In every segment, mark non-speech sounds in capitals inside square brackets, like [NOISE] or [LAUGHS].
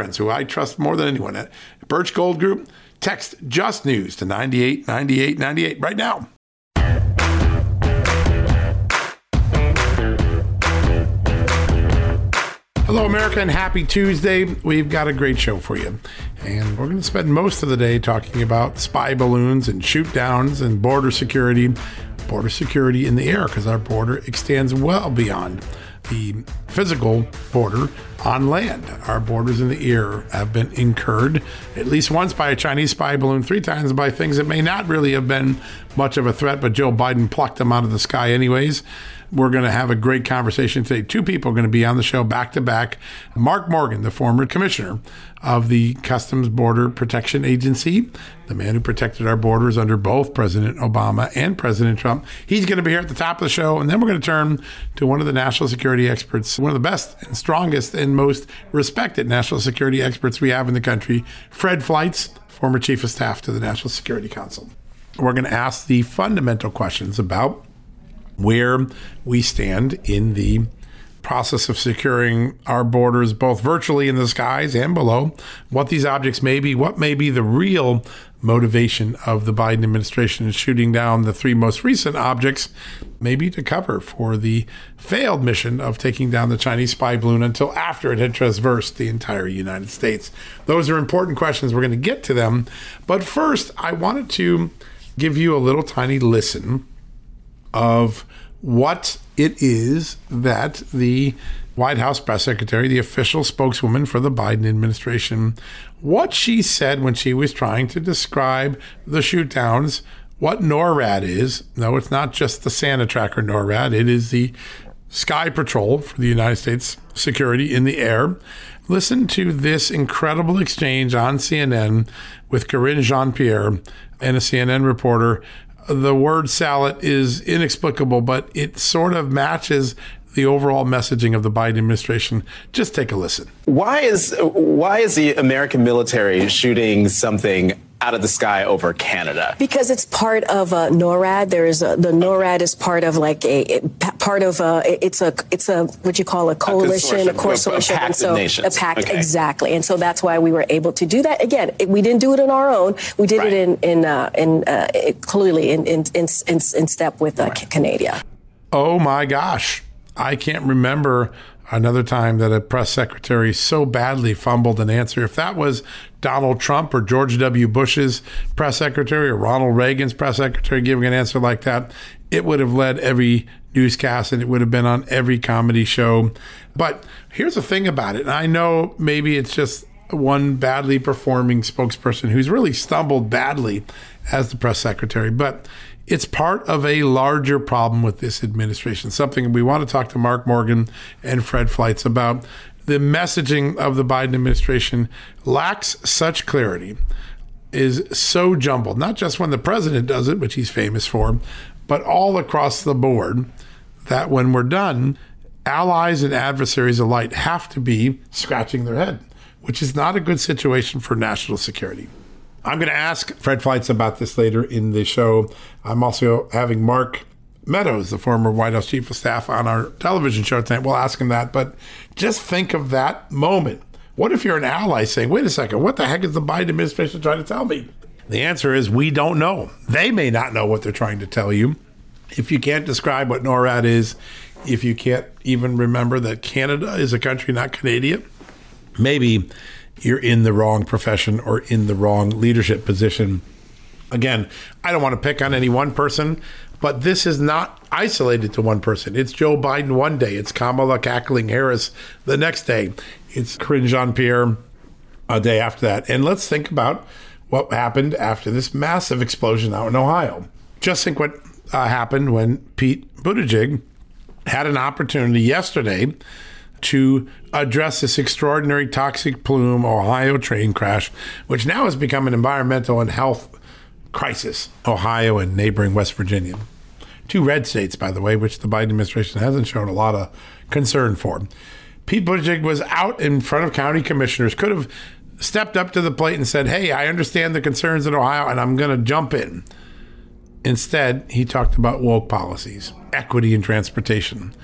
friends who I trust more than anyone at Birch Gold Group. Text Just News to 989898 right now. Hello, America, and happy Tuesday. We've got a great show for you. And we're going to spend most of the day talking about spy balloons and shoot downs and border security, border security in the air, because our border extends well beyond the physical border on land. Our borders in the air have been incurred at least once by a Chinese spy balloon, three times by things that may not really have been much of a threat, but Joe Biden plucked them out of the sky anyways. We're going to have a great conversation today. Two people are going to be on the show back to back. Mark Morgan, the former commissioner of the Customs Border Protection Agency, the man who protected our borders under both President Obama and President Trump. He's going to be here at the top of the show. And then we're going to turn to one of the national security experts, one of the best and strongest and most respected national security experts we have in the country, Fred Fleitz, former chief of staff to the National Security Council. We're going to ask the fundamental questions about where we stand in the process of securing our borders, both virtually in the skies and below, what these objects may be, what may be the real motivation of the Biden administration in shooting down the three most recent objects, maybe to cover for the failed mission of taking down the Chinese spy balloon until after it had traversed the entire United States. Those are important questions. We're going to get to them. But first, I wanted to give you a little tiny listen of what it is that the White House press secretary, the official spokeswoman for the Biden administration, what she said when she was trying to describe the shootdowns, what NORAD is. No, it's not just the Santa tracker NORAD, it is the Sky Patrol for the United States security in the air. Listen to this incredible exchange on CNN with Karine Jean Pierre and a CNN reporter the word salad is inexplicable, but it sort of matches the overall messaging of the Biden administration. Just take a listen. Why is why is the American military shooting something out of the sky over Canada? Because it's part of uh, NORAD. There is a, the NORAD is part of like a it, part of a it's a it's a what you call a coalition, a, a consortium, a, and so nations. a pact okay. exactly. And so that's why we were able to do that. Again, it, we didn't do it on our own. We did right. it in in uh, in uh, clearly in in, in in step with uh, right. Canada. Oh my gosh. I can't remember another time that a press secretary so badly fumbled an answer. If that was Donald Trump or George W. Bush's press secretary or Ronald Reagan's press secretary giving an answer like that, it would have led every newscast and it would have been on every comedy show. But here's the thing about it. And I know maybe it's just one badly performing spokesperson who's really stumbled badly as the press secretary, but it's part of a larger problem with this administration. Something we want to talk to Mark Morgan and Fred Fleitz about. The messaging of the Biden administration lacks such clarity, is so jumbled, not just when the president does it, which he's famous for, but all across the board, that when we're done, allies and adversaries alike have to be scratching their head, which is not a good situation for national security. I'm going to ask Fred Fleitz about this later in the show. I'm also having Mark Meadows, the former White House chief of staff, on our television show tonight. We'll ask him that. But just think of that moment. What if you're an ally saying, wait a second, what the heck is the Biden administration trying to tell me? The answer is we don't know. They may not know what they're trying to tell you. If you can't describe what NORAD is, if you can't even remember that Canada is a country, not Canada, maybe you're in the wrong profession or in the wrong leadership position. Again, I don't want to pick on any one person, but this is not isolated to one person. It's Joe Biden one day, it's Kamala cackling Harris the next day, it's Karine Jean Pierre a day after that. And let's think about what happened after this massive explosion out in Ohio. Just think what uh, happened when Pete Buttigieg had an opportunity yesterday to address this extraordinary toxic plume Ohio train crash, which now has become an environmental and health crisis, Ohio and neighboring West Virginia. Two red states, by the way, which the Biden administration hasn't shown a lot of concern for. Pete Buttigieg was out in front of county commissioners, could have stepped up to the plate and said, Hey, I understand the concerns in Ohio and I'm going to jump in. Instead, he talked about woke policies, equity in transportation.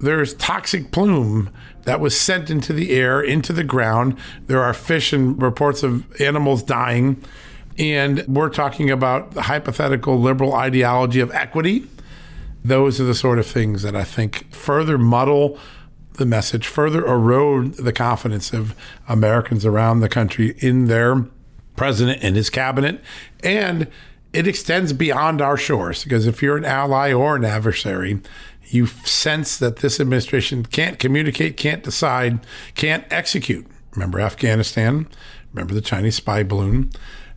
There's toxic plume that was sent into the air, into the ground. There are fish and reports of animals dying. And we're talking about the hypothetical liberal ideology of equity. Those are the sort of things that I think further muddle the message, further erode the confidence of Americans around the country in their president and his cabinet. And it extends beyond our shores because if you're an ally or an adversary, you sense that this administration can't communicate, can't decide, can't execute. Remember Afghanistan? Remember the Chinese spy balloon?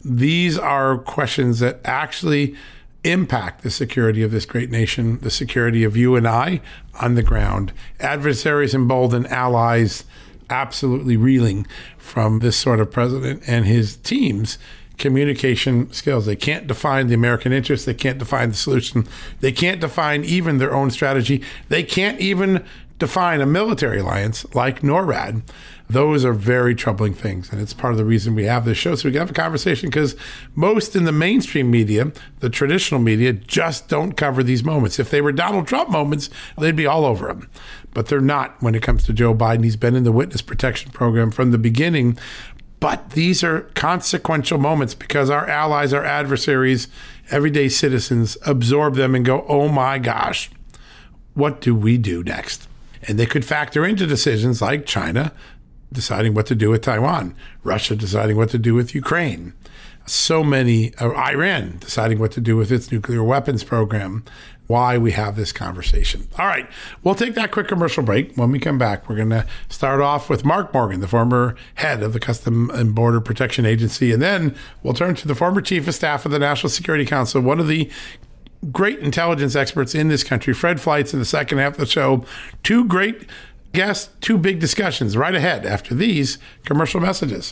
These are questions that actually impact the security of this great nation, the security of you and I on the ground. Adversaries emboldened, allies absolutely reeling from this sort of president and his team's communication skills. They can't define the American interest. They can't define the solution. They can't define even their own strategy. They can't even define a military alliance like NORAD. Those are very troubling things. And it's part of the reason we have this show. So we can have a conversation because most in the mainstream media, the traditional media, just don't cover these moments. If they were Donald Trump moments, they'd be all over them. But they're not when it comes to Joe Biden. He's been in the witness protection program from the beginning. But these are consequential moments because our allies, our adversaries, everyday citizens absorb them and go, oh my gosh, what do we do next? And they could factor into decisions like China deciding what to do with Taiwan, Russia deciding what to do with Ukraine, so many, uh, Iran deciding what to do with its nuclear weapons program. Why we have this conversation. All right, we'll take that quick commercial break. When we come back, we're going to start off with Mark Morgan, the former head of the Custom and Border Protection Agency, and then we'll turn to the former chief of staff of the National Security Council, one of the great intelligence experts in this country, Fred Fleitz, in the second half of the show. Two great guests, two big discussions right ahead after these commercial messages.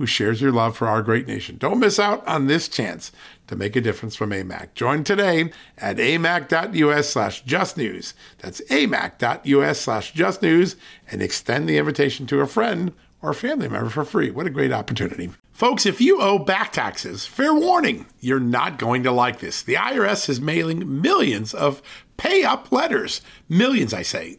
who shares your love for our great nation. Don't miss out on this chance to make a difference from AMAC. Join today at amac.us slash justnews. That's amac.us slash justnews, and extend the invitation to a friend or family member for free. What a great opportunity. Folks, if you owe back taxes, fair warning, you're not going to like this. The IRS is mailing millions of pay up letters. Millions, I say.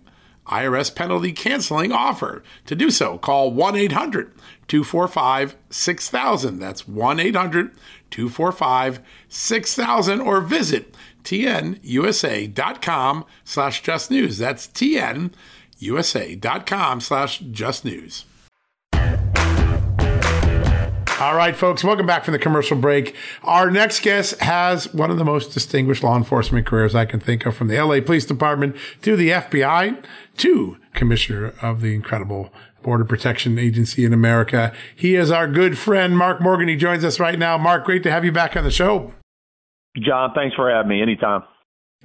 IRS penalty canceling offer. To do so, call 1 800 245 6000. That's 1 800 245 6000 or visit tnusa.com slash just news. That's tnusa.com slash just news. All right, folks, welcome back from the commercial break. Our next guest has one of the most distinguished law enforcement careers I can think of from the LA Police Department to the FBI to Commissioner of the incredible Border Protection Agency in America. He is our good friend, Mark Morgan. He joins us right now. Mark, great to have you back on the show. John, thanks for having me anytime.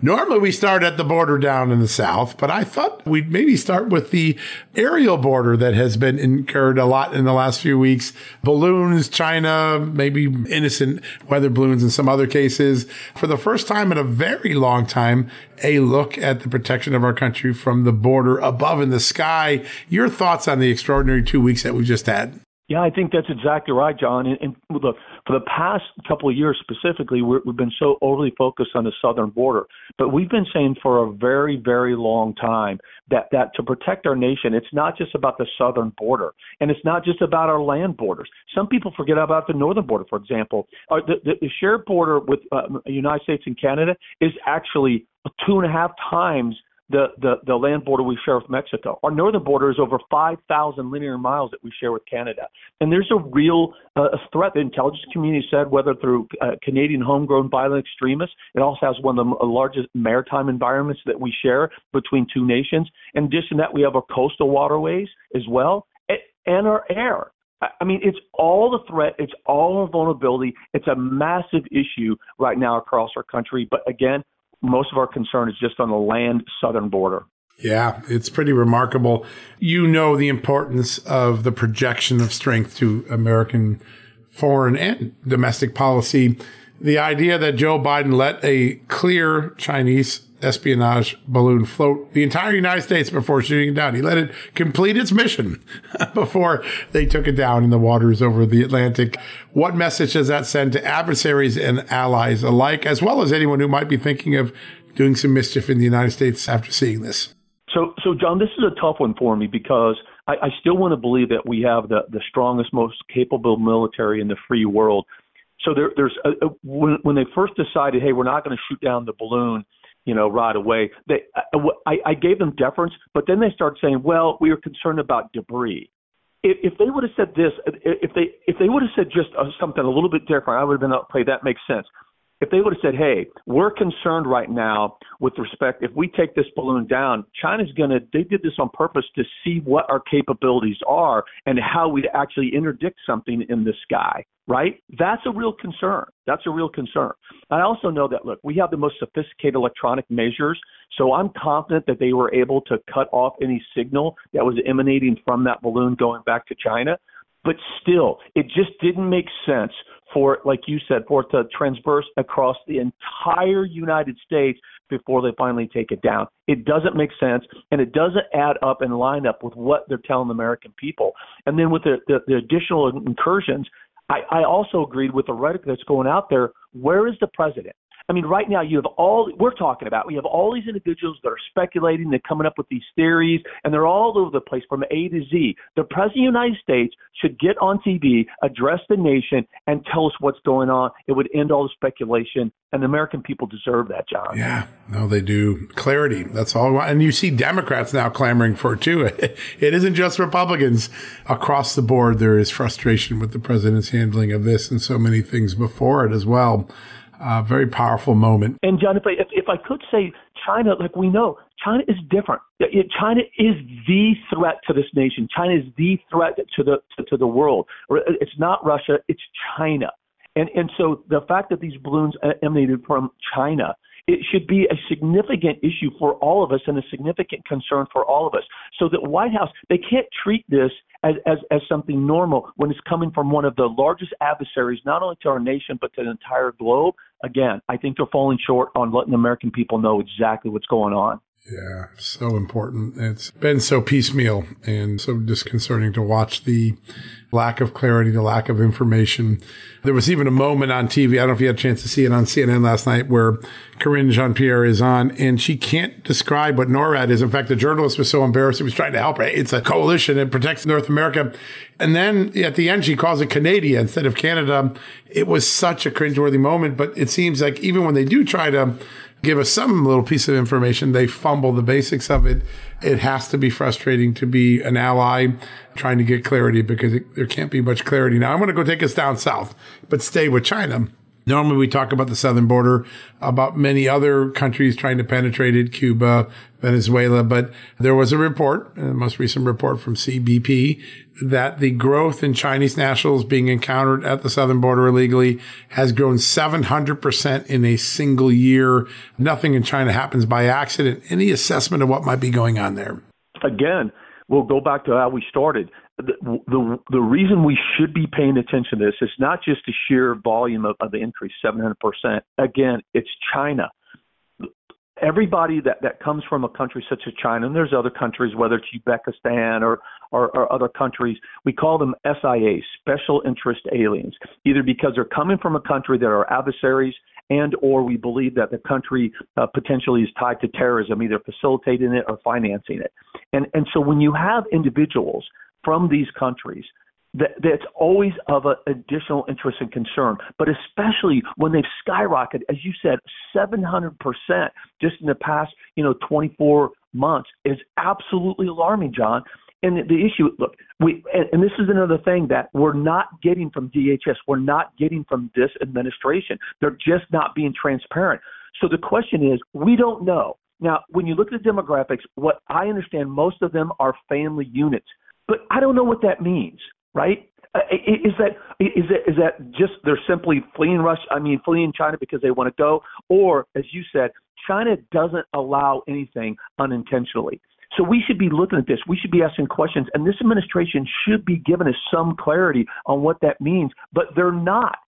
Normally we start at the border down in the south, but I thought we'd maybe start with the aerial border that has been incurred a lot in the last few weeks. Balloons, China, maybe innocent weather balloons in some other cases. For the first time in a very long time, a look at the protection of our country from the border above in the sky. Your thoughts on the extraordinary two weeks that we've just had? Yeah, I think that's exactly right, John. And, and look, for the past couple of years specifically, we have been so overly focused on the southern border. But we've been saying for a very, very long time that, that to protect our nation, it's not just about the southern border, and it's not just about our land borders. Some people forget about the northern border, for example. The, the, the shared border with uh, the United States and Canada is actually two and a half times the, the, the land border we share with Mexico. Our northern border is over 5,000 linear miles that we share with Canada. And there's a real uh, threat. The intelligence community said, whether through uh, Canadian homegrown violent extremists, it also has one of the largest maritime environments that we share between two nations. In addition to that, we have our coastal waterways as well and our air. I mean, it's all the threat, it's all the vulnerability. It's a massive issue right now across our country. But again, most of our concern is just on the land southern border. Yeah, it's pretty remarkable. You know the importance of the projection of strength to American foreign and domestic policy. The idea that Joe Biden let a clear Chinese espionage balloon float the entire United States before shooting it down. He let it complete its mission [LAUGHS] before they took it down in the waters over the Atlantic. What message does that send to adversaries and allies alike, as well as anyone who might be thinking of doing some mischief in the United States after seeing this? So, so John, this is a tough one for me because I, I still want to believe that we have the, the strongest, most capable military in the free world. So there, there's a, a, when, when they first decided, hey, we're not going to shoot down the balloon you know, right away. They, I, I gave them deference, but then they started saying, well, we are concerned about debris. If, if they would have said this, if they if they would have said just uh, something a little bit different, I would have been, okay, that makes sense. If they would have said, hey, we're concerned right now with respect, if we take this balloon down, China's going to, they did this on purpose to see what our capabilities are and how we'd actually interdict something in the sky right? That's a real concern. That's a real concern. I also know that, look, we have the most sophisticated electronic measures, so I'm confident that they were able to cut off any signal that was emanating from that balloon going back to China. But still, it just didn't make sense for, like you said, for it to transverse across the entire United States before they finally take it down. It doesn't make sense, and it doesn't add up and line up with what they're telling the American people. And then with the, the, the additional incursions, I, I also agreed with the rhetoric that's going out there. Where is the president? I mean, right now you have all we're talking about. We have all these individuals that are speculating, they're coming up with these theories, and they're all over the place from A to Z. The president of the United States should get on TV, address the nation, and tell us what's going on. It would end all the speculation, and the American people deserve that, John. Yeah, no, they do. Clarity. That's all. And you see Democrats now clamoring for it too. [LAUGHS] It isn't just Republicans across the board. There is frustration with the president's handling of this and so many things before it as well. A very powerful moment. And John, if I, if, if I could say China, like we know, China is different. China is the threat to this nation. China is the threat to the to, to the world. It's not Russia. It's China. And and so the fact that these balloons emanated from China it should be a significant issue for all of us and a significant concern for all of us. So that White House, they can't treat this as, as, as something normal when it's coming from one of the largest adversaries, not only to our nation, but to the entire globe. Again, I think they're falling short on letting the American people know exactly what's going on. Yeah, so important. It's been so piecemeal and so disconcerting to watch the lack of clarity, the lack of information. There was even a moment on TV. I don't know if you had a chance to see it on CNN last night where Karine Jean Pierre is on and she can't describe what NORAD is. In fact, the journalist was so embarrassed. He was trying to help her. It's a coalition. It protects North America. And then at the end, she calls it Canada instead of Canada. It was such a cringeworthy moment, but it seems like even when they do try to give us some little piece of information, they fumble the basics of it. It has to be frustrating to be an ally trying to get clarity because it, there can't be much clarity. Now, I'm going to go take us down south, but stay with China. Normally, we talk about the southern border, about many other countries trying to penetrate it, Cuba, Venezuela. But there was a report, the most recent report from CBP, that the growth in Chinese nationals being encountered at the southern border illegally has grown 700% in a single year. Nothing in China happens by accident. Any assessment of what might be going on there? Again, we'll go back to how we started the, the the reason we should be paying attention to this is not just the sheer volume of, of the increase, 700%. Again, it's China. Everybody that, that comes from a country such as China, and there's other countries, whether it's Uzbekistan or, or, or other countries, we call them SIA, special interest aliens, either because they're coming from a country that are adversaries and or we believe that the country uh, potentially is tied to terrorism, either facilitating it or financing it. And and so when you have individuals from these countries that, that's always of a, additional interest and concern, but especially when they've skyrocketed, as you said, 700% just in the past, you know, 24 months is absolutely alarming, John. And the, issue, look, we, and, and this is another thing that we're not getting from DHS. We're not getting from this administration. They're just not being transparent. So the question is, we don't know. Now, when you look at the demographics, what I understand, most of them are family units. But I don't know what that means, right? Uh, is that is that is that just they're simply fleeing Russia? I mean, fleeing China because they want to go, or as you said, China doesn't allow anything unintentionally. So we should be looking at this. We should be asking questions, and this administration should be giving us some clarity on what that means. But they're not.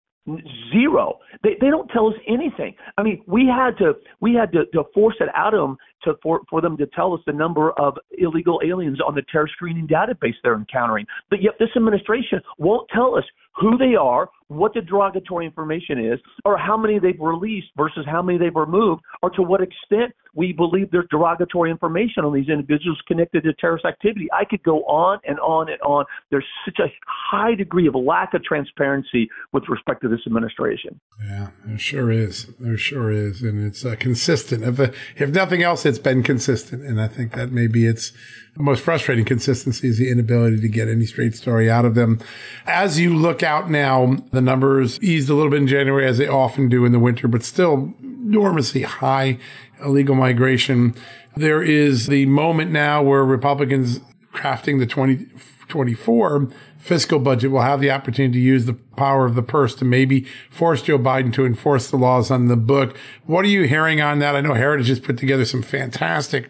Zero. They they don't tell us anything. I mean, we had to we had to, to force it out of them to for for them to tell us the number of illegal aliens on the terror screening database they're encountering. But yet this administration won't tell us who they are, what the derogatory information is, or how many they've released versus how many they've removed, or to what extent we believe there's derogatory information on these individuals connected to terrorist activity. I could go on and on and on. There's such a high degree of lack of transparency with respect to this administration. Yeah, there sure is. There sure is, and it's uh, consistent. If uh, if nothing else, it's been consistent, and I think that maybe it's the most frustrating consistency is the inability to get any straight story out of them. As you look out now, the numbers eased a little bit in January, as they often do in the winter, but still enormously high illegal migration. There is the moment now where Republicans crafting the 2024 fiscal budget will have the opportunity to use the power of the purse to maybe force Joe Biden to enforce the laws on the book. What are you hearing on that? I know Heritage has put together some fantastic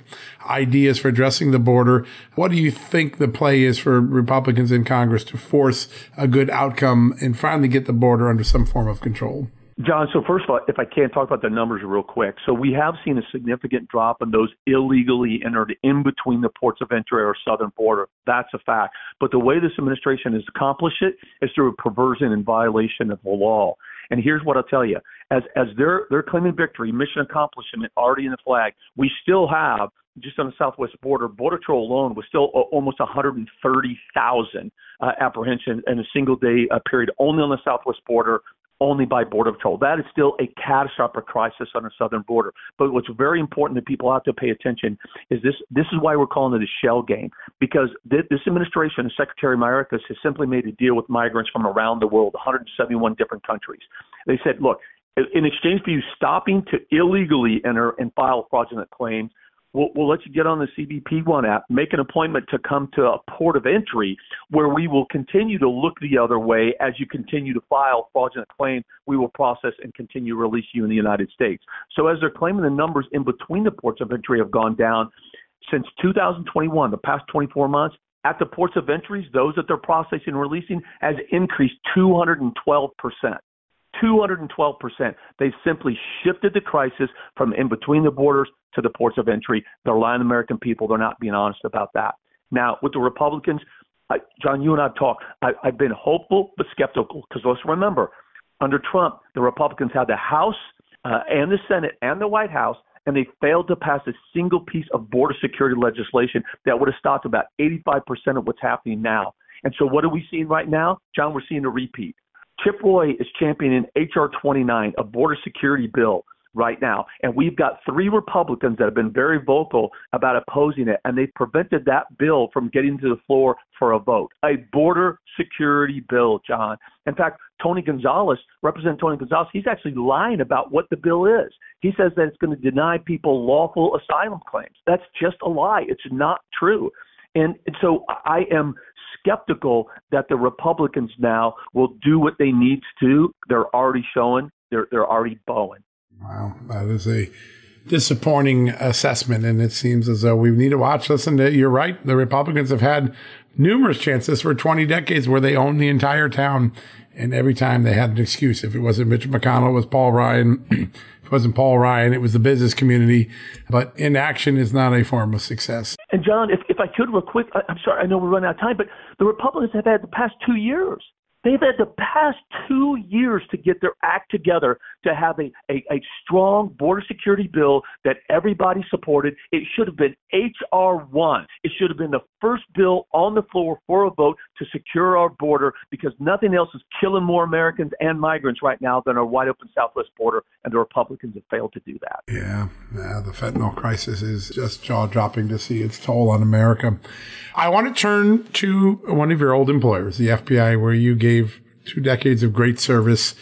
ideas for addressing the border. What do you think the play is for Republicans in Congress to force a good outcome and finally get the border under some form of control? John, so first of all, if I can talk about the numbers real quick. So we have seen a significant drop in those illegally entered in between the ports of entry or southern border. That's a fact. But the way this administration has accomplished it is through a perversion and violation of the law. And here's what I'll tell you. As as they're they're claiming victory, mission accomplishment already in the flag, we still have just on the southwest border, Border Patrol alone was still almost 130,000 uh, apprehensions in a single day uh, period only on the southwest border only by Border Patrol. That is still a catastrophic crisis on the southern border. But what's very important that people have to pay attention is this. This is why we're calling it a shell game because this administration, Secretary Mayorkas, has simply made a deal with migrants from around the world, 171 different countries. They said, look, in exchange for you stopping to illegally enter and file fraudulent claims, We'll, we'll let you get on the CBP One app, make an appointment to come to a port of entry where we will continue to look the other way as you continue to file fraudulent claims. We will process and continue to release you in the United States. So as they're claiming the numbers in between the ports of entry have gone down since 2021, the past 24 months, at the ports of entries, those that they're processing and releasing has increased 212 percent. 212%. They've simply shifted the crisis from in between the borders to the ports of entry. They're lying to American people. They're not being honest about that. Now, with the Republicans, I, John, you and I have talked. I, I've been hopeful but skeptical because let's remember, under Trump, the Republicans had the House uh, and the Senate and the White House, and they failed to pass a single piece of border security legislation that would have stopped about 85% of what's happening now. And so, what are we seeing right now? John, we're seeing a repeat. Chip Roy is championing H.R. 29, a border security bill right now. And we've got three Republicans that have been very vocal about opposing it, and they've prevented that bill from getting to the floor for a vote. A border security bill, John. In fact, Tony Gonzalez, Representative Tony Gonzalez, he's actually lying about what the bill is. He says that it's going to deny people lawful asylum claims. That's just a lie. It's not true. And, and so I am skeptical that the Republicans now will do what they need to. They're already showing, they're, they're already bowing. Wow, that is a disappointing assessment, and it seems as though we need to watch. Listen, you're right. The Republicans have had numerous chances for 20 decades where they owned the entire town, and every time they had an excuse. If it wasn't Mitch McConnell, it was Paul Ryan. [CLEARS THROAT] if it wasn't Paul Ryan, it was the business community. But inaction is not a form of success. And John, if, if I could real quick, I, I'm sorry, I know we're running out of time, but the Republicans have had the past two years They've had the past two years to get their act together to have a, a, a strong border security bill that everybody supported. It should have been H.R. 1. It should have been the first bill on the floor for a vote to secure our border because nothing else is killing more Americans and migrants right now than our wide open southwest border, and the Republicans have failed to do that. Yeah, the fentanyl crisis is just jaw dropping to see its toll on America. I want to turn to one of your old employers, the FBI, where you gave two decades of great service.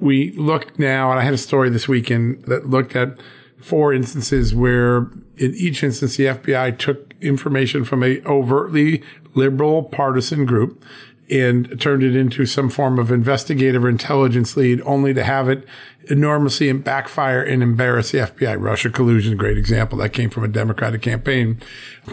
We look now, and I had a story this weekend that looked at four instances where in each instance the FBI took information from a overtly liberal partisan group and turned it into some form of investigative intelligence lead only to have it enormously backfire and embarrass the FBI. Russia collusion, great example. That came from a Democratic campaign.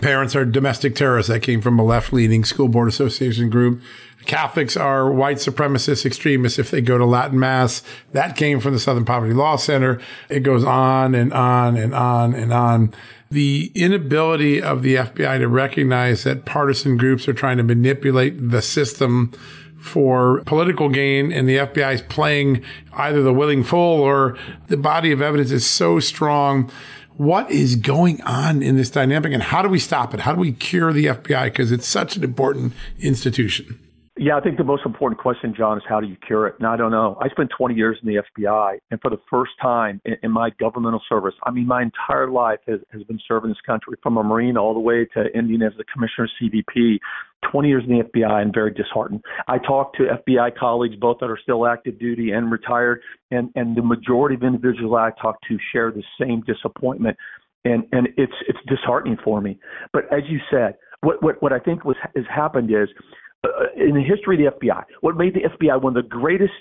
Parents are domestic terrorists. That came from a left leaning school board association group. Catholics are white supremacist extremists if they go to Latin mass. That came from the Southern Poverty Law Center. It goes on and on and on and on. The inability of the FBI to recognize that partisan groups are trying to manipulate the system for political gain and the FBI is playing either the willing fool or the body of evidence is so strong. What is going on in this dynamic and how do we stop it? How do we cure the FBI? Because it's such an important institution. Yeah, I think the most important question, John, is how do you cure it? And I don't know. I spent 20 years in the FBI, and for the first time in, in my governmental service, I mean, my entire life has, has been serving this country from a Marine all the way to ending as the commissioner of CBP. 20 years in the FBI and very disheartened. I talk to FBI colleagues, both that are still active duty and retired, and, and the majority of individuals I talk to share the same disappointment. And, and it's, it's disheartening for me. But as you said, what, what, what I think was, has happened is uh, in the history of the FBI, what made the FBI one of the greatest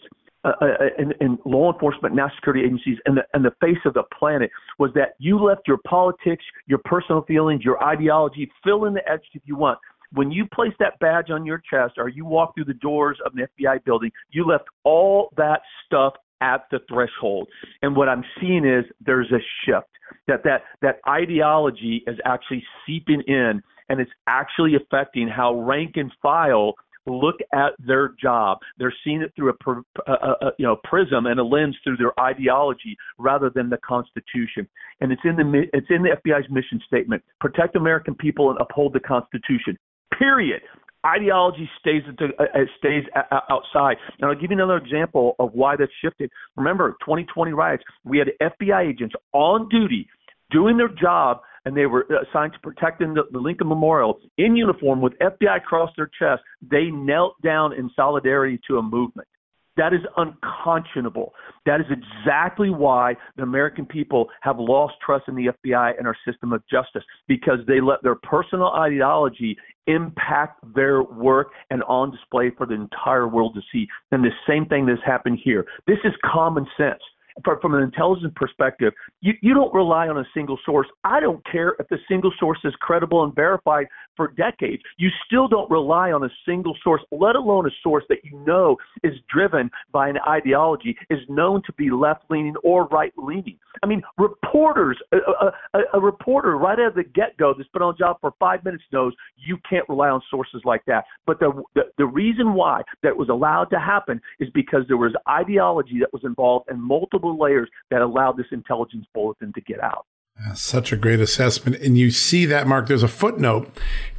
uh, uh, in, in law enforcement, national security agencies, and the, and the face of the planet was that you left your politics, your personal feelings, your ideology, fill in the edge if you want. When you place that badge on your chest or you walk through the doors of an FBI building, you left all that stuff at the threshold. And what I'm seeing is there's a shift that that that ideology is actually seeping in and it's actually affecting how rank and file look at their job. They're seeing it through a, a, a, you know prism and a lens through their ideology rather than the Constitution. And it's in the it's in the FBI's mission statement: protect American people and uphold the Constitution. Period. Ideology stays uh, uh, stays outside. And I'll give you another example of why that's shifted. Remember, 2020 riots. We had FBI agents on duty doing their job and they were assigned to protecting the, the Lincoln Memorial in uniform with FBI across their chest. They knelt down in solidarity to a movement. That is unconscionable. That is exactly why the American people have lost trust in the FBI and our system of justice because they let their personal ideology impact their work and on display for the entire world to see. And the same thing that's happened here. This is common sense. From an intelligence perspective, you, you don't rely on a single source. I don't care if the single source is credible and verified for decades. You still don't rely on a single source, let alone a source that you know is driven by an ideology, is known to be left leaning or right leaning. I mean, reporters, a, a, a, reporter right out of the get go that's been on job for five minutes knows you can't rely on sources like that. But the, the, the reason why that was allowed to happen is because there was ideology that was involved and multiple layers that allowed this intelligence bulletin to get out. Such a great assessment. And you see that, Mark, there's a footnote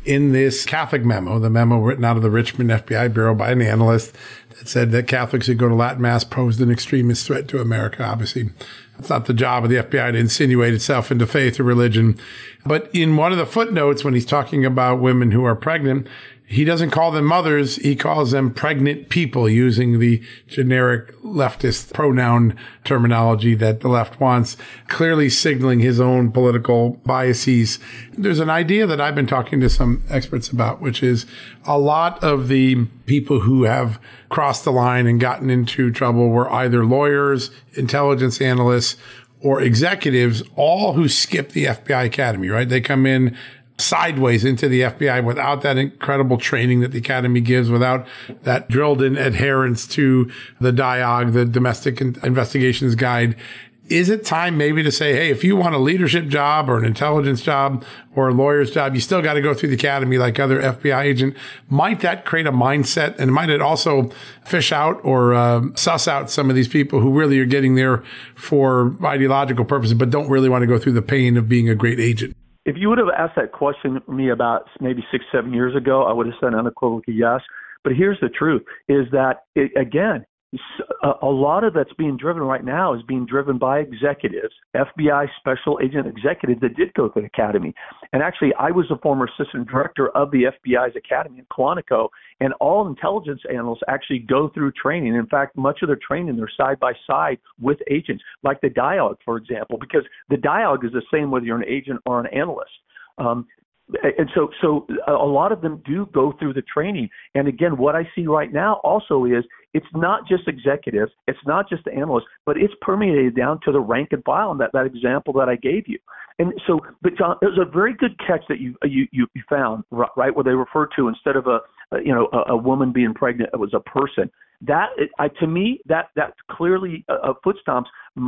in this Catholic memo, the memo written out of the Richmond FBI Bureau by an analyst that said that Catholics who go to Latin Mass posed an extremist threat to America. Obviously, it's not the job of the FBI to insinuate itself into faith or religion. But in one of the footnotes, when he's talking about women who are pregnant, he doesn't call them mothers. He calls them pregnant people using the generic leftist pronoun terminology that the left wants, clearly signaling his own political biases. There's an idea that I've been talking to some experts about, which is a lot of the people who have crossed the line and gotten into trouble were either lawyers, intelligence analysts, or executives, all who skip the FBI Academy, right? They come in sideways into the FBI without that incredible training that the academy gives, without that drilled in adherence to the DIOG, the domestic investigations guide. Is it time maybe to say, hey, if you want a leadership job or an intelligence job or a lawyer's job, you still got to go through the academy like other FBI agent? Might that create a mindset and might it also fish out or uh, suss out some of these people who really are getting there for ideological purposes, but don't really want to go through the pain of being a great agent? If you would have asked that question me about maybe six, seven years ago, I would have said unequivocally yes. But here's the truth: is that it, again, a lot of that's being driven right now is being driven by executives, FBI special agent executives that did go to the academy. And actually, I was a former assistant director of the FBI's academy in Quantico, and all intelligence analysts actually go through training. In fact, much of their training they're side by side with agents, like the DIOG, for example, because the DIOG is the same whether you're an agent or an analyst. Um, and so so a lot of them do go through the training and again what i see right now also is it's not just executives it's not just the analysts but it's permeated down to the rank and file in that that example that i gave you and so but john it was a very good catch that you you you found right where they referred to instead of a you know a, a woman being pregnant it was a person that I, to me that that clearly uh, uh foot stomps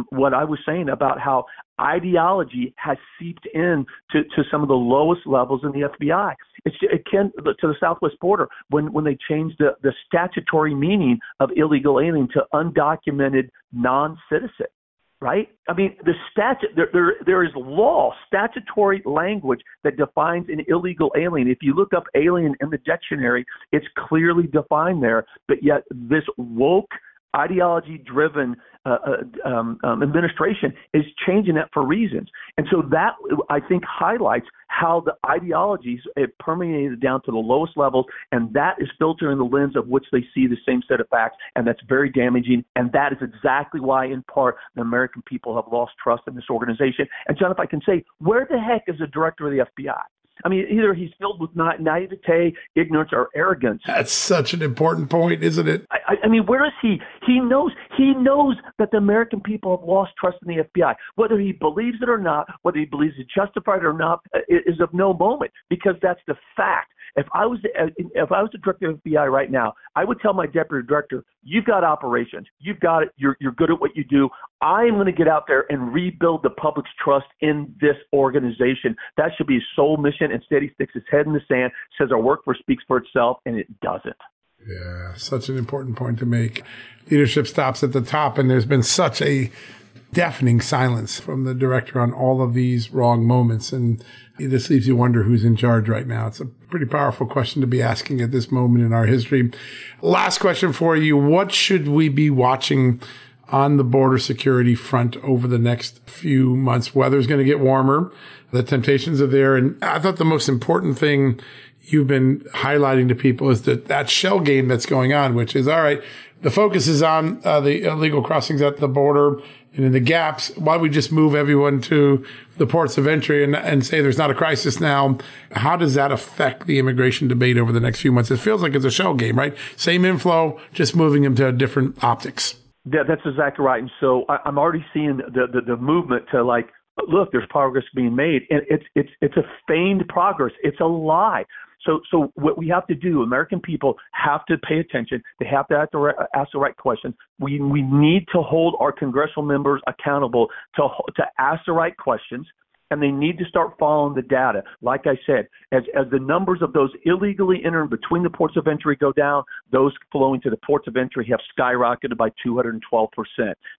what I was saying about how ideology has seeped in to, to some of the lowest levels in the FBI. It's it can to the southwest border when when they changed the, the statutory meaning of illegal alien to undocumented non-citizen right? I mean, the statute there, there there is law, statutory language that defines an illegal alien. If you look up alien in the dictionary, it's clearly defined there. But yet, this woke ideology driven uh, uh, um, um, administration is changing that for reasons. And so that, I think, highlights how the ideologies have permeated down to the lowest levels, and that is filtering the lens of which they see the same set of facts, and that's very damaging. And that is exactly why, in part, the American people have lost trust in this organization. And, John, if I can say, where the heck is the director of the FBI? I mean, either he's filled with na- naivete, ignorance, or arrogance. That's such an important point, isn't it? I, I mean, where is he? He knows he knows that the American people have lost trust in the FBI. Whether he believes it or not, whether he believes it's justified or not, uh, is of no moment because that's the fact. If I was the, uh, if I was the director of FBI right now, I would tell my deputy director, "You've got operations, you've got it, you're you're good at what you do. I am going to get out there and rebuild the public's trust in this organization. That should be his sole mission." Instead, he sticks his head in the sand, says our workforce speaks for itself, and it doesn't. Yeah, such an important point to make. Leadership stops at the top, and there's been such a deafening silence from the director on all of these wrong moments. And this leaves you wonder who's in charge right now. It's a pretty powerful question to be asking at this moment in our history. Last question for you. What should we be watching on the border security front over the next few months? Weather's going to get warmer. The temptations are there. And I thought the most important thing you've been highlighting to people is that that shell game that's going on, which is all right. The focus is on uh, the illegal crossings at the border and in the gaps. Why don't we just move everyone to the ports of entry and, and say there's not a crisis now? How does that affect the immigration debate over the next few months? It feels like it's a shell game, right? Same inflow, just moving them to different optics. Yeah, that's exactly right. And so I, I'm already seeing the, the the movement to like, look, there's progress being made, and it's it's it's a feigned progress. It's a lie. So, so what we have to do, American people have to pay attention. They have to ask the right, ask the right questions. We we need to hold our congressional members accountable to to ask the right questions and they need to start following the data. Like I said, as, as the numbers of those illegally entering between the ports of entry go down, those flowing to the ports of entry have skyrocketed by 212%.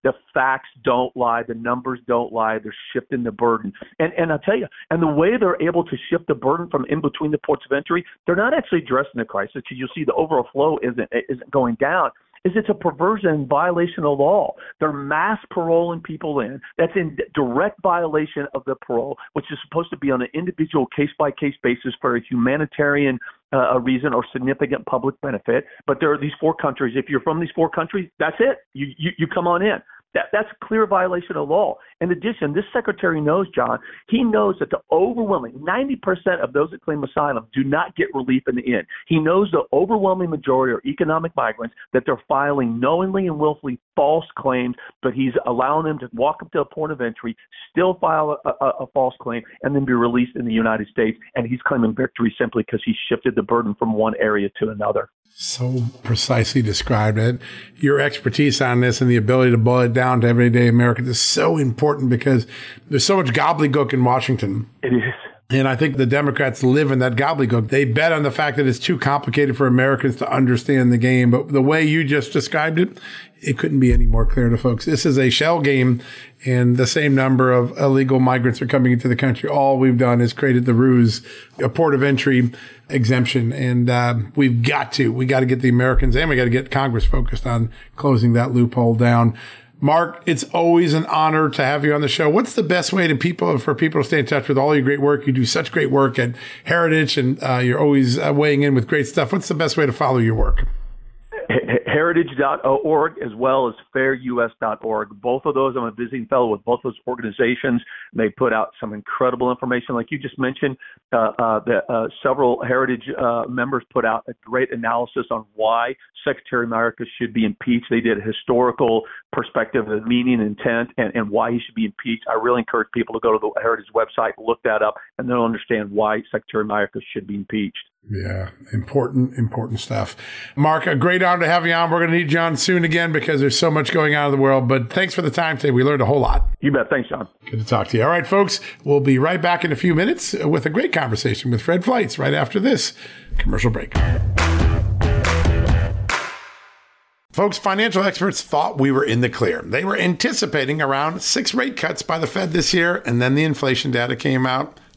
The facts don't lie. The numbers don't lie. They're shifting the burden. And, and I'll tell you, and the way they're able to shift the burden from in between the ports of entry, they're not actually addressing the crisis because you'll see the overall flow isn't, isn't going down is it's a perversion violation of law. They're mass paroling people in. That's in direct violation of the parole, which is supposed to be on an individual case by case basis for a humanitarian uh, reason or significant public benefit. But there are these four countries. If you're from these four countries, that's it. You you, you come on in. That, that's a clear violation of law. In addition, this secretary knows, John, he knows that the overwhelming 90% of those that claim asylum do not get relief in the end. He knows the overwhelming majority are economic migrants, that they're filing knowingly and willfully false claims, but he's allowing them to walk up to a point of entry, still file a, a, a false claim, and then be released in the United States. And he's claiming victory simply because he shifted the burden from one area to another. So precisely described it. Your expertise on this and the ability to boil it down to everyday Americans is so important because there's so much gobbledygook in Washington. It is. And I think the Democrats live in that gobbledygook. They bet on the fact that it's too complicated for Americans to understand the game. But the way you just described it, it couldn't be any more clear to folks. This is a shell game and the same number of illegal migrants are coming into the country. All we've done is created the ruse, a port of entry exemption. And uh, we've got to, we got to get the Americans and we got to get Congress focused on closing that loophole down. Mark, it's always an honor to have you on the show. What's the best way to people for people to stay in touch with all your great work? You do such great work at Heritage, and uh, you're always uh, weighing in with great stuff. What's the best way to follow your work? heritage.org as well as fairus.org. Both of those, I'm a visiting fellow with both those organizations. They put out some incredible information, like you just mentioned. Uh, uh, the, uh, several Heritage uh, members put out a great analysis on why Secretary Mayorkas should be impeached. They did a historical perspective of meaning, intent, and, and why he should be impeached. I really encourage people to go to the Heritage website, look that up, and they'll understand why Secretary Mayorkas should be impeached. Yeah, important, important stuff. Mark, a great honor to have you on. We're going to need you on soon again because there's so much going on in the world. But thanks for the time today. We learned a whole lot. You bet. Thanks, John. Good to talk to you. All right, folks, we'll be right back in a few minutes with a great conversation with Fred Fleitz right after this commercial break. Folks, financial experts thought we were in the clear. They were anticipating around six rate cuts by the Fed this year, and then the inflation data came out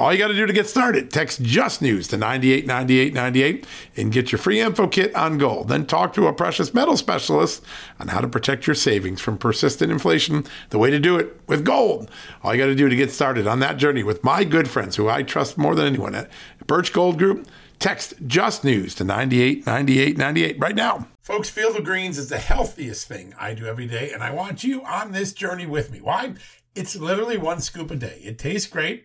All you got to do to get started, text Just News to 989898 and get your free info kit on gold. Then talk to a precious metal specialist on how to protect your savings from persistent inflation. The way to do it with gold. All you got to do to get started on that journey with my good friends who I trust more than anyone at Birch Gold Group. Text Just News to 989898 right now. Folks, Field of Greens is the healthiest thing I do every day, and I want you on this journey with me. Why? It's literally one scoop a day. It tastes great.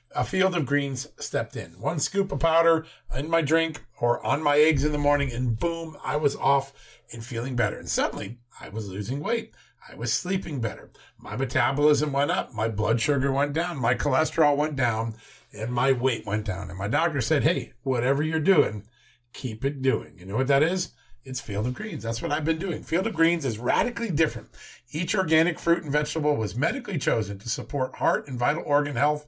A field of greens stepped in. One scoop of powder in my drink or on my eggs in the morning, and boom, I was off and feeling better. And suddenly I was losing weight. I was sleeping better. My metabolism went up. My blood sugar went down. My cholesterol went down and my weight went down. And my doctor said, Hey, whatever you're doing, keep it doing. You know what that is? It's Field of Greens. That's what I've been doing. Field of Greens is radically different. Each organic fruit and vegetable was medically chosen to support heart and vital organ health.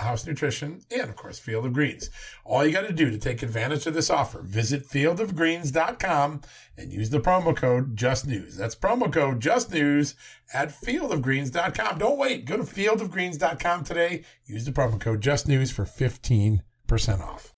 House Nutrition, and of course, Field of Greens. All you got to do to take advantage of this offer, visit fieldofgreens.com and use the promo code JustNews. That's promo code JustNews at fieldofgreens.com. Don't wait. Go to fieldofgreens.com today. Use the promo code JustNews for 15% off.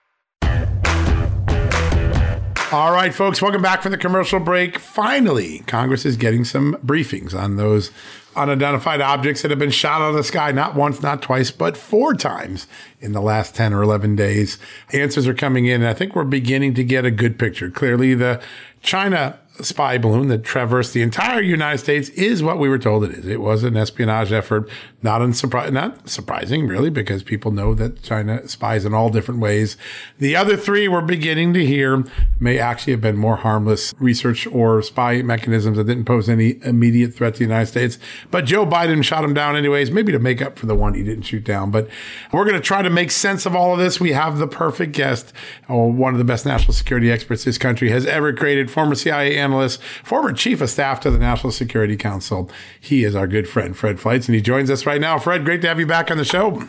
All right, folks, welcome back from the commercial break. Finally, Congress is getting some briefings on those unidentified objects that have been shot out of the sky, not once, not twice, but four times in the last 10 or 11 days. Answers are coming in, and I think we're beginning to get a good picture. Clearly, the China spy balloon that traversed the entire United States is what we were told it is. It was an espionage effort, not unsurpri- not surprising really, because people know that China spies in all different ways. The other three we're beginning to hear may actually have been more harmless research or spy mechanisms that didn't pose any immediate threat to the United States. But Joe Biden shot them down anyways, maybe to make up for the one he didn't shoot down. But we're going to try to make sense of all of this. We have the perfect guest, oh, one of the best national security experts this country has ever created, former CIA analyst, former chief of staff to the National Security Council. He is our good friend, Fred Fleitz, and he joins us right now. Fred, great to have you back on the show.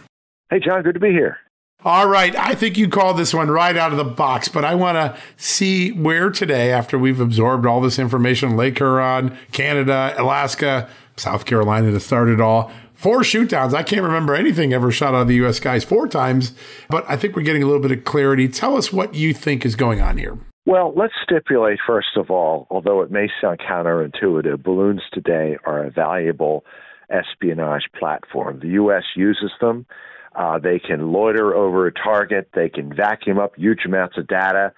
Hey, John, good to be here. All right. I think you called this one right out of the box, but I want to see where today, after we've absorbed all this information, Lake Huron, Canada, Alaska, South Carolina to start it all, four shoot downs. I can't remember anything ever shot out of the U.S. skies four times, but I think we're getting a little bit of clarity. Tell us what you think is going on here. Well, let's stipulate, first of all, although it may sound counterintuitive, balloons today are a valuable espionage platform. The U.S. uses them. Uh, they can loiter over a target. They can vacuum up huge amounts of data.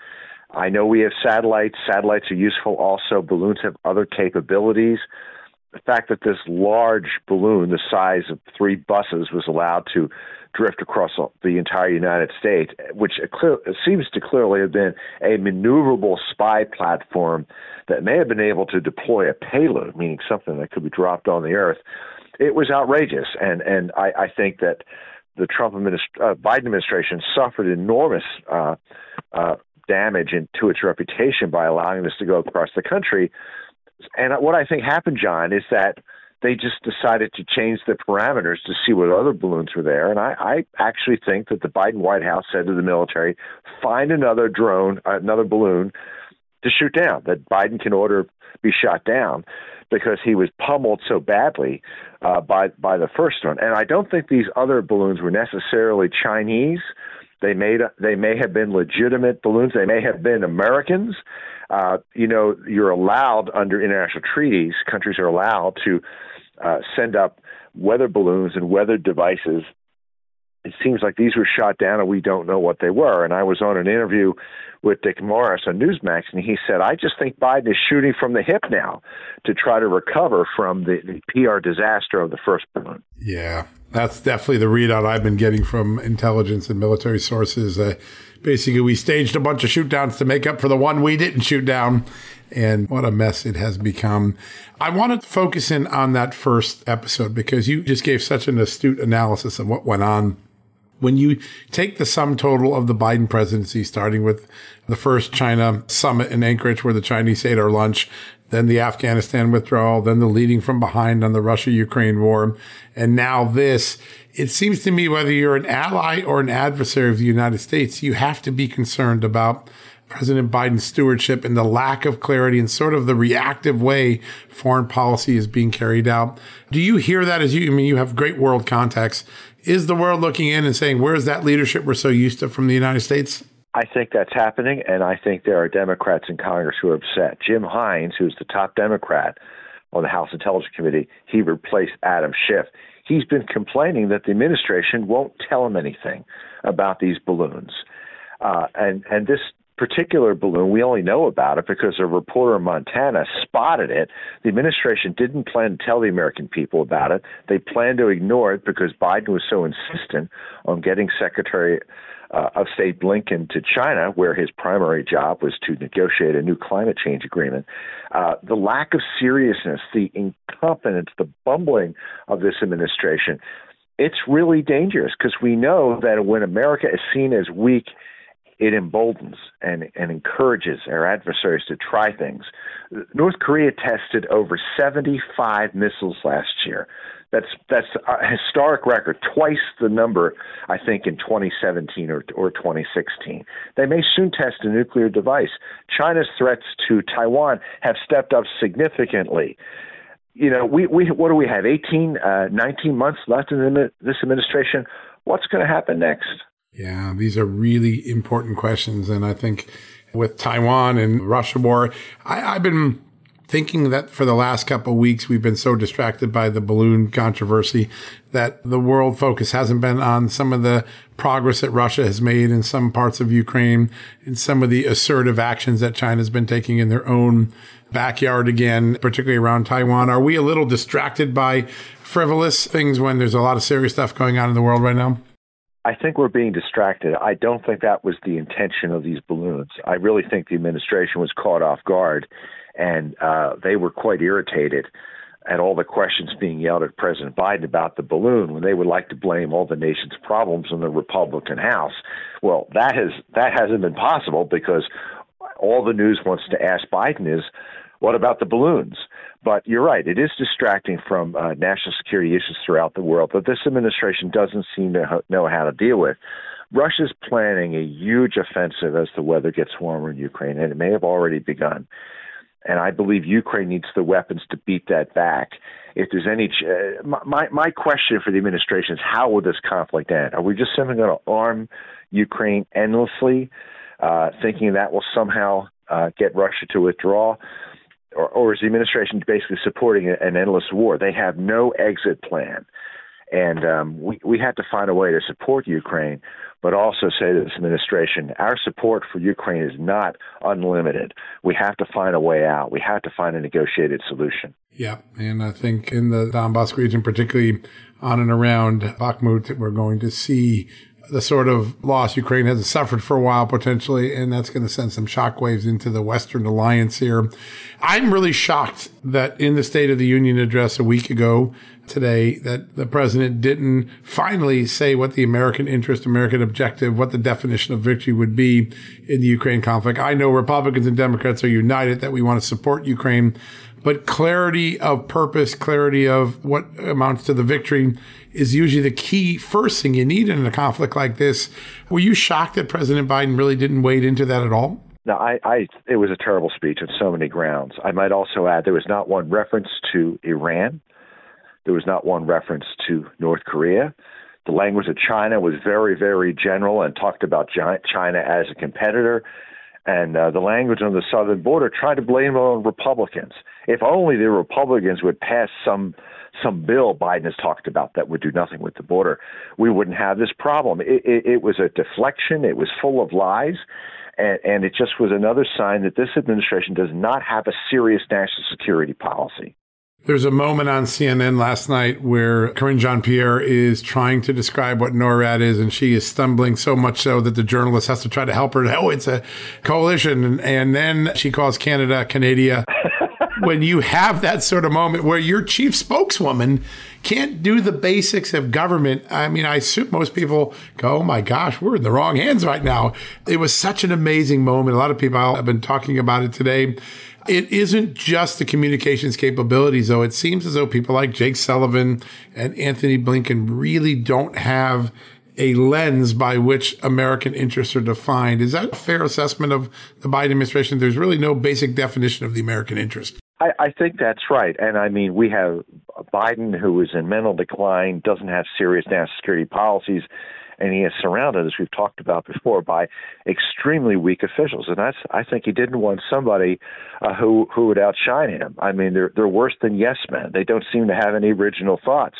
I know we have satellites. Satellites are useful also. Balloons have other capabilities. The fact that this large balloon, the size of three buses, was allowed to drift across the entire United States, which seems to clearly have been a maneuverable spy platform that may have been able to deploy a payload, meaning something that could be dropped on the Earth. It was outrageous, and and I, I think that the Trump administ- uh, Biden administration suffered enormous uh, uh, damage in, to its reputation by allowing this to go across the country. And what I think happened, John, is that they just decided to change the parameters to see what other balloons were there. And I, I actually think that the Biden White House said to the military, find another drone, another balloon to shoot down, that Biden can order be shot down because he was pummeled so badly uh, by by the first one. And I don't think these other balloons were necessarily Chinese. They made they may have been legitimate balloons. They may have been Americans. Uh, you know, you're allowed under international treaties. Countries are allowed to uh, send up weather balloons and weather devices. It seems like these were shot down and we don't know what they were. And I was on an interview with Dick Morris on Newsmax, and he said, I just think Biden is shooting from the hip now to try to recover from the, the PR disaster of the first balloon. Yeah, that's definitely the readout I've been getting from intelligence and military sources. Uh, basically, we staged a bunch of shoot downs to make up for the one we didn't shoot down and what a mess it has become. I wanted to focus in on that first episode because you just gave such an astute analysis of what went on. When you take the sum total of the Biden presidency, starting with the first China summit in Anchorage where the Chinese ate our lunch, then the Afghanistan withdrawal, then the leading from behind on the Russia Ukraine war, and now this, it seems to me whether you're an ally or an adversary of the United States, you have to be concerned about President Biden's stewardship and the lack of clarity and sort of the reactive way foreign policy is being carried out. Do you hear that as you, I mean, you have great world contacts. Is the world looking in and saying, where's that leadership we're so used to from the United States? I think that's happening, and I think there are Democrats in Congress who are upset. Jim Himes, who's the top Democrat on the House Intelligence Committee, he replaced Adam Schiff. He's been complaining that the administration won't tell him anything about these balloons. Uh, and and this particular balloon, we only know about it because a reporter in Montana spotted it. The administration didn't plan to tell the American people about it. They planned to ignore it because Biden was so insistent on getting Secretary uh, of, say, Blinken to China, where his primary job was to negotiate a new climate change agreement. Uh, the lack of seriousness, the incompetence, the bumbling of this administration, it's really dangerous because we know that when America is seen as weak, it emboldens and, and encourages our adversaries to try things. North Korea tested over 75 missiles last year. That's that's a historic record, twice the number I think in 2017 or or 2016. They may soon test a nuclear device. China's threats to Taiwan have stepped up significantly. You know, we we what do we have? 18, uh, 19 months left in this administration. What's going to happen next? Yeah, these are really important questions, and I think with Taiwan and Russia war, I, I've been thinking that for the last couple of weeks we've been so distracted by the balloon controversy that the world focus hasn't been on some of the progress that Russia has made in some parts of Ukraine and some of the assertive actions that China's been taking in their own backyard again, particularly around Taiwan. Are we a little distracted by frivolous things when there's a lot of serious stuff going on in the world right now? I think we're being distracted. I don't think that was the intention of these balloons. I really think the administration was caught off guard and uh, they were quite irritated at all the questions being yelled at President Biden about the balloon when they would like to blame all the nation's problems on the Republican House. Well, that has that hasn't been possible because all the news wants to ask Biden is, what about the balloons? But you're right, it is distracting from uh, national security issues throughout the world that this administration doesn't seem to know how to deal with. Russia's planning a huge offensive as the weather gets warmer in Ukraine, and it may have already begun. And I believe Ukraine needs the weapons to beat that back. If there's any, uh, my my question for the administration is how will this conflict end? Are we just simply going to arm Ukraine endlessly, uh, thinking that will somehow uh, get Russia to withdraw? Or, or, is the administration basically supporting an endless war? They have no exit plan. And um, we, we have to find a way to support Ukraine but also say to this administration, our support for Ukraine is not unlimited. We have to find a way out. We have to find a negotiated solution. Yeah, and I think in the Donbass region, particularly on and around Bakhmut, we're going to see the sort of loss Ukraine has suffered for a while potentially, and that's going to send some shockwaves into the Western alliance here. I'm really shocked that in the State of the Union address a week ago, today that the president didn't finally say what the American interest, American objective, what the definition of victory would be in the Ukraine conflict. I know Republicans and Democrats are united that we want to support Ukraine, but clarity of purpose, clarity of what amounts to the victory is usually the key first thing you need in a conflict like this. Were you shocked that President Biden really didn't wade into that at all? No, I, I, it was a terrible speech on so many grounds. I might also add there was not one reference to Iran. There was not one reference to North Korea. The language of China was very, very general and talked about China as a competitor. And uh, the language on the southern border tried to blame on Republicans. If only the Republicans would pass some some bill Biden has talked about that would do nothing with the border, we wouldn't have this problem. It, it, it was a deflection. It was full of lies. And, and it just was another sign that this administration does not have a serious national security policy. There's a moment on CNN last night where Karine Jean Pierre is trying to describe what NORAD is, and she is stumbling so much so that the journalist has to try to help her. [LAUGHS] Oh, it's a coalition. And, and then she calls Canada Canada. [LAUGHS] when you have that sort of moment where your chief spokeswoman can't do the basics of government, I mean, I assume most people go, oh my gosh, we're in the wrong hands right now. It was such an amazing moment. A lot of people have been talking about it today it isn't just the communications capabilities, though. It seems as though people like Jake Sullivan and Anthony Blinken really don't have a lens by which American interests are defined. Is that a fair assessment of the Biden administration? There's really no basic definition of the American interest. I, I think that's right. And I mean, we have Biden who is in mental decline, doesn't have serious national security policies and he is surrounded, as we've talked about before, by extremely weak officials. And that's, I think he didn't want somebody uh, who who would outshine him. I mean, they're they're worse than yes men. They don't seem to have any original thoughts.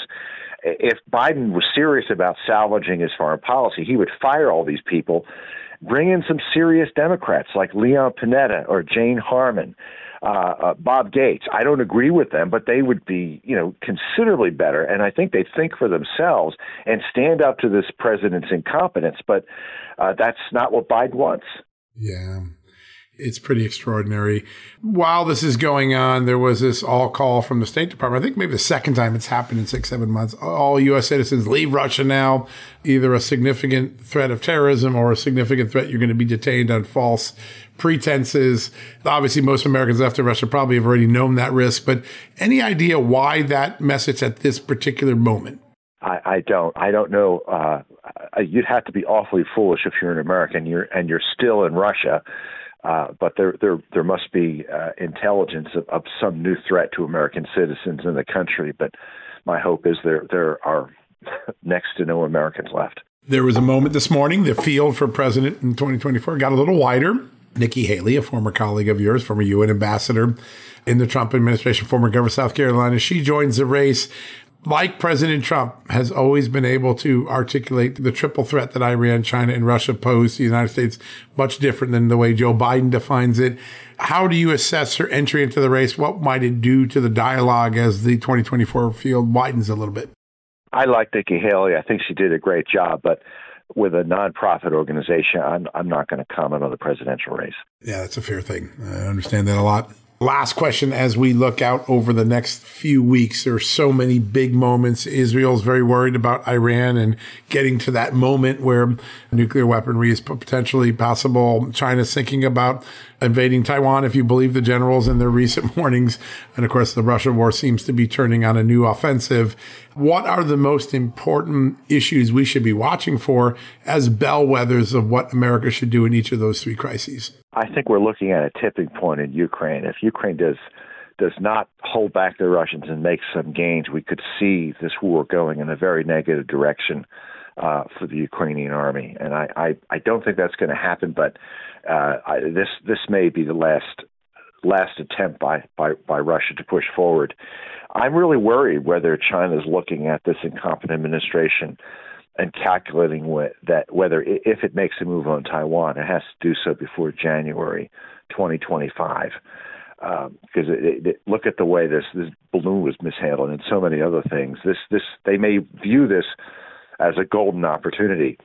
If Biden was serious about salvaging his foreign policy, he would fire all these people, bring in some serious Democrats like Leon Panetta or Jane Harman. Uh, uh, Bob Gates. I don't agree with them, but they would be, you know, considerably better. And I think they think for themselves and stand up to this president's incompetence. But uh, that's not what Biden wants. Yeah it's pretty extraordinary. While this is going on, there was this all call from the State Department. I think maybe the second time it's happened in six, seven months. All U.S. citizens leave Russia now, either a significant threat of terrorism or a significant threat you're going to be detained on false pretenses. Obviously, most Americans after Russia probably have already known that risk, but any idea why that message at this particular moment? I, I don't. I don't know. Uh, you'd have to be awfully foolish if you're an American. You're and you're still in Russia uh, but there, there, there must be uh, intelligence of, of, some new threat to American citizens in the country. But my hope is there, there are [LAUGHS] next to no Americans left. There was a moment this morning. The field for president in 2024 got a little wider. Nikki Haley, a former colleague of yours, former UN ambassador in the Trump administration, former governor of South Carolina, she joins the race like President Trump, has always been able to articulate the triple threat that Iran, China, and Russia pose to the United States, much different than the way Joe Biden defines it. How do you assess her entry into the race? What might it do to the dialogue as the 2024 field widens a little bit? I like Nikki Haley. I think she did a great job, but with a nonprofit organization, I'm, I'm not going to comment on the presidential race. Yeah, that's a fair thing. I understand that a lot. Last question as we look out over the next few weeks. There are so many big moments. Israel's very worried about Iran and getting to that moment where nuclear weaponry is potentially possible. China's thinking about invading Taiwan, if you believe the generals in their recent [LAUGHS] warnings. And of course, the Russia war seems to be turning on a new offensive. What are the most important issues we should be watching for as bellwethers of what America should do in each of those three crises? I think we're looking at a tipping point in Ukraine. If Ukraine does does not hold back the Russians and make some gains, we could see this war going in a very negative direction uh, for the Ukrainian army. And I, I, I don't think that's going to happen, but uh, I, this this may be the last last attempt by, by, by Russia to push forward. I'm really worried whether China is looking at this incompetent administration and calculating that whether if it makes a move on Taiwan, it has to do so before January 2025. Um, because it, look at the way this this balloon was mishandled and so many other things. This this they may view this as a golden opportunity.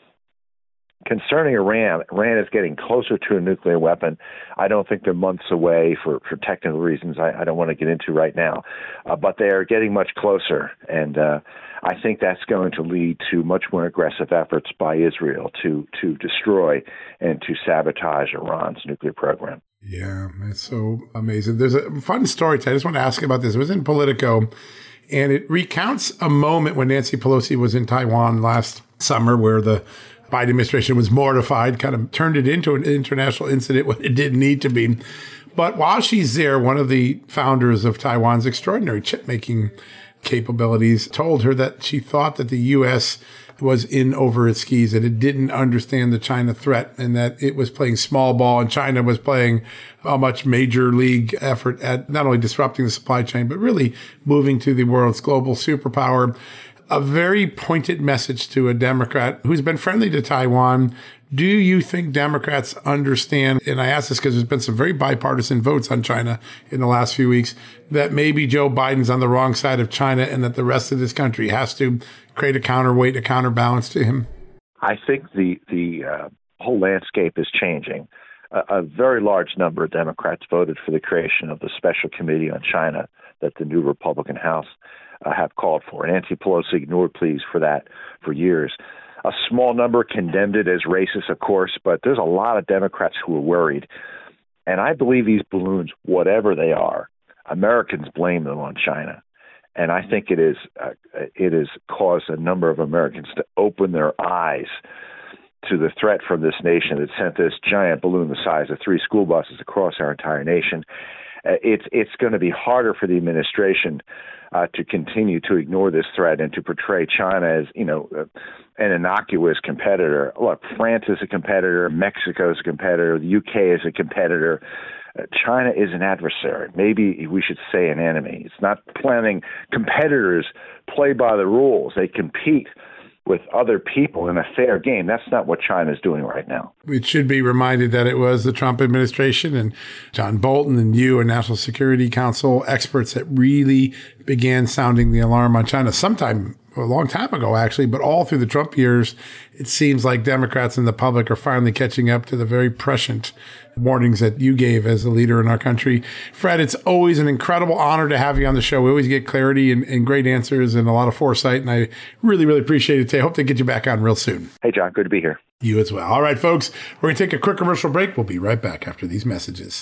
Concerning Iran, Iran is getting closer to a nuclear weapon. I don't think they're months away for, for technical reasons I, I don't want to get into right now, uh, but they are getting much closer. And uh, I think that's going to lead to much more aggressive efforts by Israel to to destroy and to sabotage Iran's nuclear program. Yeah, it's so amazing. There's a fun story. I just want to ask about this. It was in Politico, and it recounts a moment when Nancy Pelosi was in Taiwan last summer, where the Biden administration was mortified, kind of turned it into an international incident when it didn't need to be. But while she's there, one of the founders of Taiwan's extraordinary chip making capabilities told her that she thought that the U.S. was in over its skis, that it didn't understand the China threat, and that it was playing small ball, and China was playing a much major league effort at not only disrupting the supply chain, but really moving to the world's global superpower a very pointed message to a Democrat who's been friendly to Taiwan. Do you think Democrats understand, and I ask this because there's been some very bipartisan votes on China in the last few weeks, that maybe Joe Biden's on the wrong side of China and that the rest of this country has to create a counterweight, a counterbalance to him? I think the, the uh, whole landscape is changing. A, a very large number of Democrats voted for the creation of the special committee on China that the new Republican House uh, have called for. And Nancy Pelosi ignored pleas for that for years. A small number condemned it as racist, of course, but there's a lot of Democrats who are worried. And I believe these balloons, whatever they are, Americans blame them on China. And I think it is uh, it has caused a number of Americans to open their eyes to the threat from this nation that sent this giant balloon the size of three school buses across our entire nation. Uh, it's it's going to be harder for the administration uh, to continue to ignore this threat and to portray China as, you know, uh, an innocuous competitor. Look, France is a competitor, Mexico is a competitor, the UK is a competitor. Uh, China is an adversary. Maybe we should say an enemy. It's not planning competitors play by the rules. They compete with other people in a fair game. That's not what China is doing right now. It should be reminded that it was the Trump administration and John Bolton and you and National Security Council experts that really began sounding the alarm on China sometime a long time ago, actually, but all through the Trump years, it seems like Democrats and the public are finally catching up to the very prescient warnings that you gave as a leader in our country. Fred, it's always an incredible honor to have you on the show. We always get clarity and, and great answers and a lot of foresight, and I really, really appreciate it today. Hope to get you back on real soon. Hey, John, good to be here. You as well. All right, folks, we're going to take a quick commercial break. We'll be right back after these messages.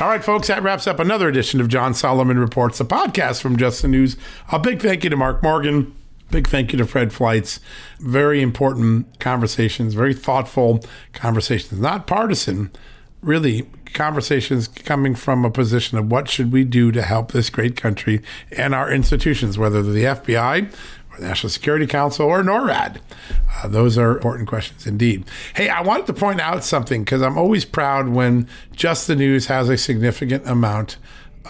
All right, folks, that wraps up another edition of John Solomon Reports, a podcast from Just the News. A big thank you to Mark Morgan. Big thank you to Fred Fleitz. Very important conversations, very thoughtful conversations, not partisan, really conversations coming from a position of what should we do to help this great country and our institutions, whether the FBI, National Security Council, or NORAD? Uh, those are important questions indeed. Hey, I wanted to point out something because I'm always proud when Just the News has a significant amount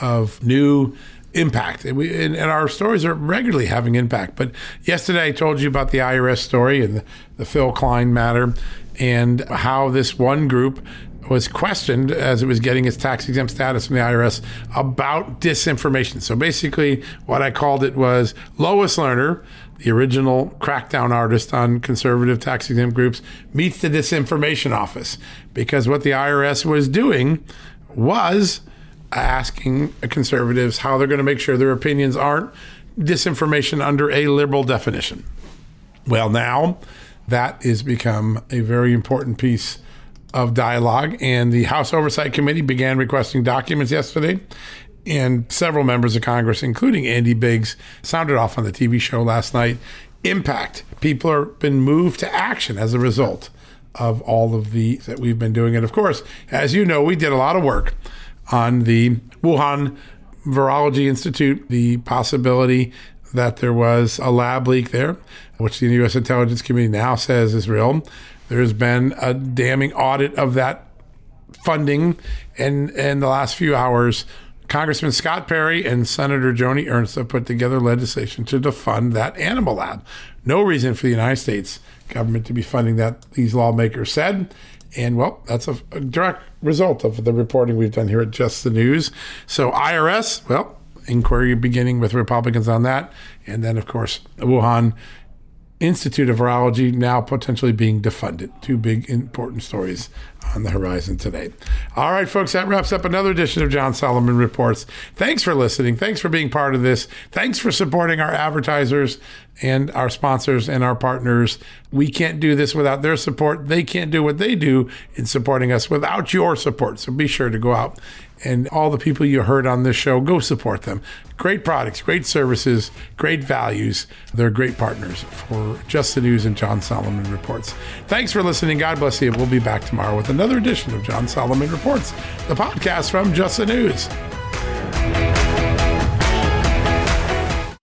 of new impact. And, we, and, and, our stories are regularly having impact. But yesterday I told you about the IRS story and the, the Phil Klein matter and how this one group was questioned as it was getting its tax exempt status from the IRS about disinformation. So basically, what I called it was Lois Lerner, the original crackdown artist on conservative tax exempt groups, meets the disinformation office because what the IRS was doing was asking conservatives how they're going to make sure their opinions aren't disinformation under a liberal definition. Well, now that has become a very important piece of dialogue, and the House Oversight Committee began requesting documents yesterday. And several members of Congress, including Andy Biggs, sounded off on the TV show last night. Impact. People have been moved to action as a result of all of the that we've been doing. And of course, as you know, we did a lot of work on the Wuhan Virology Institute, the possibility that there was a lab leak there, which the U.S. Intelligence Committee now says is real. There's been a damning audit of that funding in, in the last few hours. Congressman Scott Perry and Senator Joni Ernst have put together legislation to defund that animal lab. No reason for the United States government to be funding that, these lawmakers said. And well, that's a, a direct result of the reporting we've done here at Just the News. So, IRS, well, inquiry beginning with Republicans on that. And then, of course, Wuhan Institute of Virology now potentially being defunded. Two big important stories on the horizon today. All right, folks, that wraps up another edition of John Solomon Reports. Thanks for listening. Thanks for being part of this. Thanks for supporting our advertisers and our sponsors and our partners. We can't do this without their support. They can't do what they do in supporting us without your support. So be sure to go out and all the people you heard on this show, go support them. Great products, great services, great values. They're great partners for Just the News and John Solomon Reports. Thanks for listening. God bless you. We'll be back tomorrow with another edition of John Solomon Reports, the podcast from Just the News.